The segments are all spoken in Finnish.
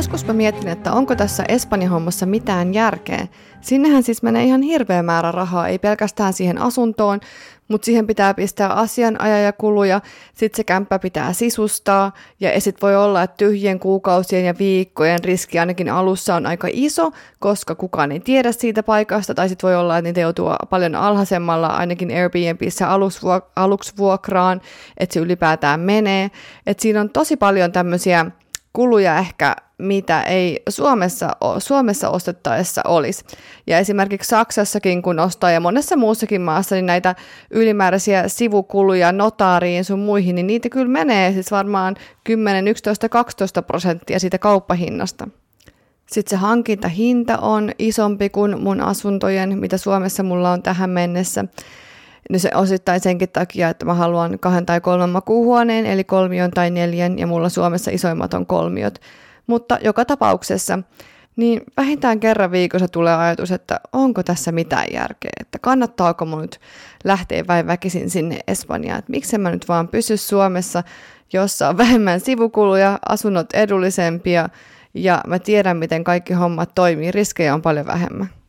joskus mä mietin, että onko tässä Espanjan hommassa mitään järkeä. Sinnehän siis menee ihan hirveä määrä rahaa, ei pelkästään siihen asuntoon, mutta siihen pitää pistää asianajajakuluja, sitten se kämppä pitää sisustaa, ja sitten voi olla, että tyhjien kuukausien ja viikkojen riski ainakin alussa on aika iso, koska kukaan ei tiedä siitä paikasta, tai sitten voi olla, että niitä joutuu paljon alhaisemmalla ainakin Airbnbissä aluksi vuokraan, että se ylipäätään menee. Että siinä on tosi paljon tämmöisiä kuluja ehkä, mitä ei Suomessa, Suomessa ostettaessa olisi. Ja esimerkiksi Saksassakin, kun ostaa ja monessa muussakin maassa, niin näitä ylimääräisiä sivukuluja notaariin sun muihin, niin niitä kyllä menee siis varmaan 10, 11, 12 prosenttia siitä kauppahinnasta. Sitten se hankintahinta on isompi kuin mun asuntojen, mitä Suomessa mulla on tähän mennessä. No se osittain senkin takia, että mä haluan kahden tai kolmen makuuhuoneen, eli kolmion tai neljän, ja mulla Suomessa isoimmat on kolmiot. Mutta joka tapauksessa, niin vähintään kerran viikossa tulee ajatus, että onko tässä mitään järkeä, että kannattaako mun nyt lähteä vai väkisin sinne Espanjaan, että miksi mä nyt vaan pysy Suomessa, jossa on vähemmän sivukuluja, asunnot edullisempia ja mä tiedän, miten kaikki hommat toimii, riskejä on paljon vähemmän.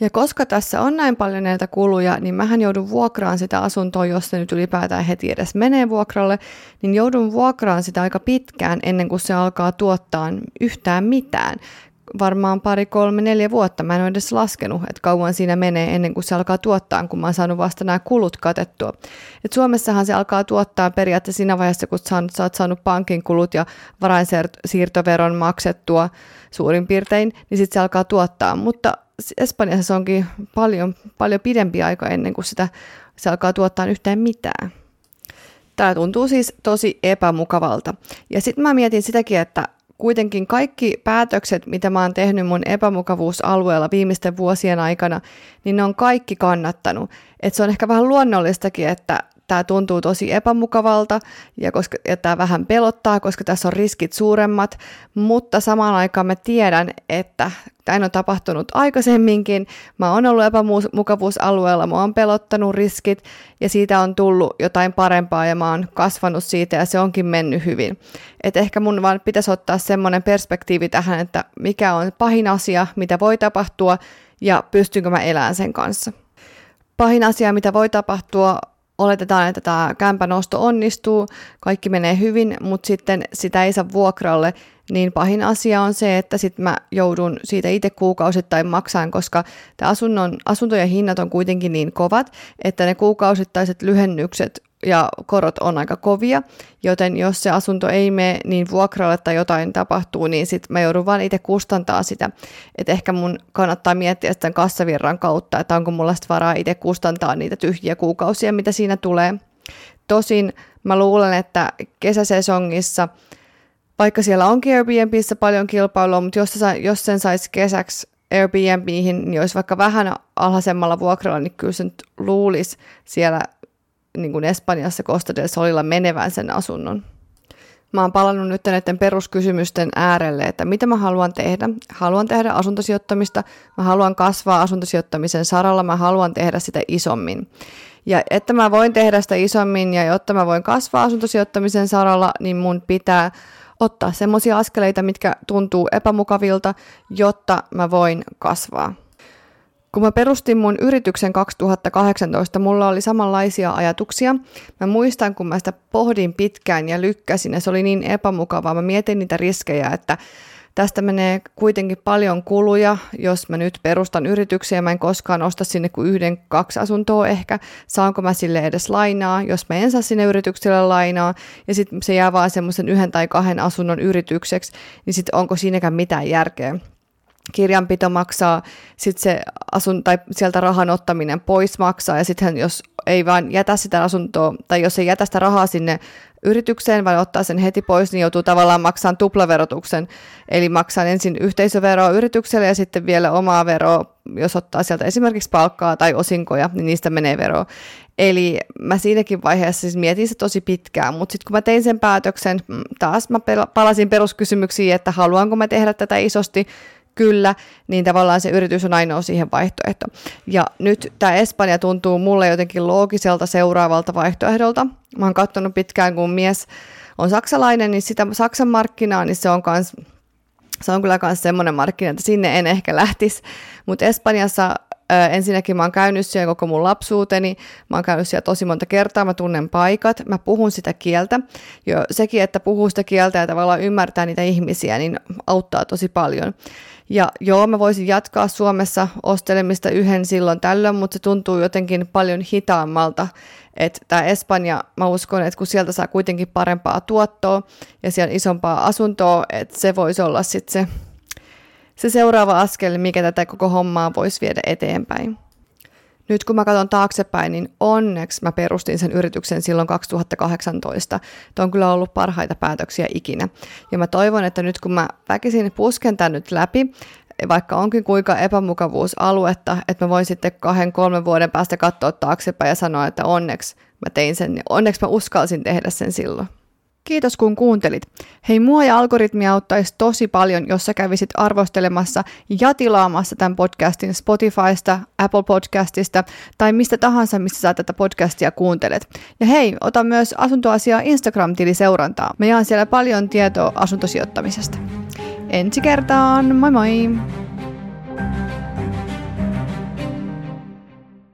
Ja koska tässä on näin paljon näitä kuluja, niin mähän joudun vuokraan sitä asuntoa, jos se nyt ylipäätään heti edes menee vuokralle, niin joudun vuokraan sitä aika pitkään ennen kuin se alkaa tuottaa yhtään mitään. Varmaan pari, kolme, neljä vuotta. Mä en ole edes laskenut, että kauan siinä menee ennen kuin se alkaa tuottaa, kun mä oon saanut vasta nämä kulut katettua. Et Suomessahan se alkaa tuottaa periaatteessa siinä vaiheessa, kun sä oot saanut pankin kulut ja varainsiirtoveron maksettua suurin piirtein, niin sitten se alkaa tuottaa. Mutta Espanjassa se onkin paljon, paljon pidempi aika ennen kuin sitä, se alkaa tuottaa yhtään mitään. Tämä tuntuu siis tosi epämukavalta. Ja sitten mä mietin sitäkin, että kuitenkin kaikki päätökset, mitä mä oon tehnyt mun epämukavuusalueella viimeisten vuosien aikana, niin ne on kaikki kannattanut. Et se on ehkä vähän luonnollistakin, että tämä tuntuu tosi epämukavalta ja, koska, ja tämä vähän pelottaa, koska tässä on riskit suuremmat, mutta samaan aikaan mä tiedän, että tämä on tapahtunut aikaisemminkin. Mä oon ollut epämukavuusalueella, mä oon pelottanut riskit ja siitä on tullut jotain parempaa ja mä oon kasvanut siitä ja se onkin mennyt hyvin. Et ehkä mun vaan pitäisi ottaa semmoinen perspektiivi tähän, että mikä on pahin asia, mitä voi tapahtua ja pystynkö mä elämään sen kanssa. Pahin asia, mitä voi tapahtua, oletetaan, että tämä kämpän osto onnistuu, kaikki menee hyvin, mutta sitten sitä ei saa vuokralle, niin pahin asia on se, että sitten mä joudun siitä itse kuukausittain maksaan, koska tämä asunnon, asuntojen hinnat on kuitenkin niin kovat, että ne kuukausittaiset lyhennykset ja korot on aika kovia, joten jos se asunto ei mene niin vuokralle tai jotain tapahtuu, niin sitten mä joudun vaan itse kustantaa sitä. Että ehkä mun kannattaa miettiä sitten kassavirran kautta, että onko mulla sitten varaa itse kustantaa niitä tyhjiä kuukausia, mitä siinä tulee. Tosin mä luulen, että kesäsesongissa, vaikka siellä onkin Airbnbissä paljon kilpailua, mutta jos, sen saisi kesäksi Airbnbihin, niin olisi vaikka vähän alhaisemmalla vuokralla, niin kyllä se nyt luulisi siellä niin kuin Espanjassa Costa del Solilla menevän sen asunnon. Mä oon palannut nyt näiden peruskysymysten äärelle, että mitä mä haluan tehdä. Haluan tehdä asuntosijoittamista, mä haluan kasvaa asuntosijoittamisen saralla, mä haluan tehdä sitä isommin. Ja että mä voin tehdä sitä isommin ja jotta mä voin kasvaa asuntosijoittamisen saralla, niin mun pitää ottaa semmoisia askeleita, mitkä tuntuu epämukavilta, jotta mä voin kasvaa. Kun mä perustin mun yrityksen 2018, mulla oli samanlaisia ajatuksia. Mä muistan, kun mä sitä pohdin pitkään ja lykkäsin, ja se oli niin epämukavaa. Mä mietin niitä riskejä, että tästä menee kuitenkin paljon kuluja, jos mä nyt perustan yrityksiä, mä en koskaan osta sinne kuin yhden, kaksi asuntoa ehkä, saanko mä sille edes lainaa, jos mä en saa sinne yritykselle lainaa, ja sitten se jää vaan semmoisen yhden tai kahden asunnon yritykseksi, niin sitten onko siinäkään mitään järkeä kirjanpito maksaa, sitten se asun, tai sieltä rahan ottaminen pois maksaa, ja sitten jos ei vaan jätä sitä asuntoa, tai jos ei jätä sitä rahaa sinne yritykseen, vaan ottaa sen heti pois, niin joutuu tavallaan maksamaan tuplaverotuksen, eli maksaa ensin yhteisöveroa yritykselle ja sitten vielä omaa veroa, jos ottaa sieltä esimerkiksi palkkaa tai osinkoja, niin niistä menee vero. Eli mä siinäkin vaiheessa siis mietin se tosi pitkään, mutta sitten kun mä tein sen päätöksen, mm, taas mä palasin peruskysymyksiin, että haluanko mä tehdä tätä isosti, kyllä, niin tavallaan se yritys on ainoa siihen vaihtoehto. Ja nyt tämä Espanja tuntuu mulle jotenkin loogiselta seuraavalta vaihtoehdolta. Mä oon katsonut pitkään, kun mies on saksalainen, niin sitä Saksan markkinaa, niin se on myös se on kyllä myös semmoinen markkina, että sinne en ehkä lähtisi, mutta Espanjassa ensinnäkin mä oon käynyt siellä koko mun lapsuuteni, mä oon käynyt siellä tosi monta kertaa, mä tunnen paikat, mä puhun sitä kieltä. Jo sekin, että puhuu sitä kieltä ja tavallaan ymmärtää niitä ihmisiä, niin auttaa tosi paljon. Ja joo, mä voisin jatkaa Suomessa ostelemista yhden silloin tällöin, mutta se tuntuu jotenkin paljon hitaammalta. Että tämä Espanja, mä uskon, että kun sieltä saa kuitenkin parempaa tuottoa ja siellä on isompaa asuntoa, että se voisi olla sitten se se seuraava askel, mikä tätä koko hommaa voisi viedä eteenpäin. Nyt kun mä katson taaksepäin, niin onneksi mä perustin sen yrityksen silloin 2018. Tuo on kyllä ollut parhaita päätöksiä ikinä. Ja mä toivon, että nyt kun mä väkisin pusken tämän nyt läpi, vaikka onkin kuinka epämukavuusaluetta, että mä voin sitten kahden, kolmen vuoden päästä katsoa taaksepäin ja sanoa, että onneksi mä tein sen, onneksi mä uskalsin tehdä sen silloin. Kiitos kun kuuntelit. Hei, mua ja algoritmia auttaisi tosi paljon, jos sä kävisit arvostelemassa ja tilaamassa tämän podcastin Spotifysta, Apple Podcastista tai mistä tahansa, missä sä tätä podcastia kuuntelet. Ja hei, ota myös asuntoasiaa Instagram-tili seurantaa. Me jaan siellä paljon tietoa asuntosijoittamisesta. Ensi kertaan, moi moi!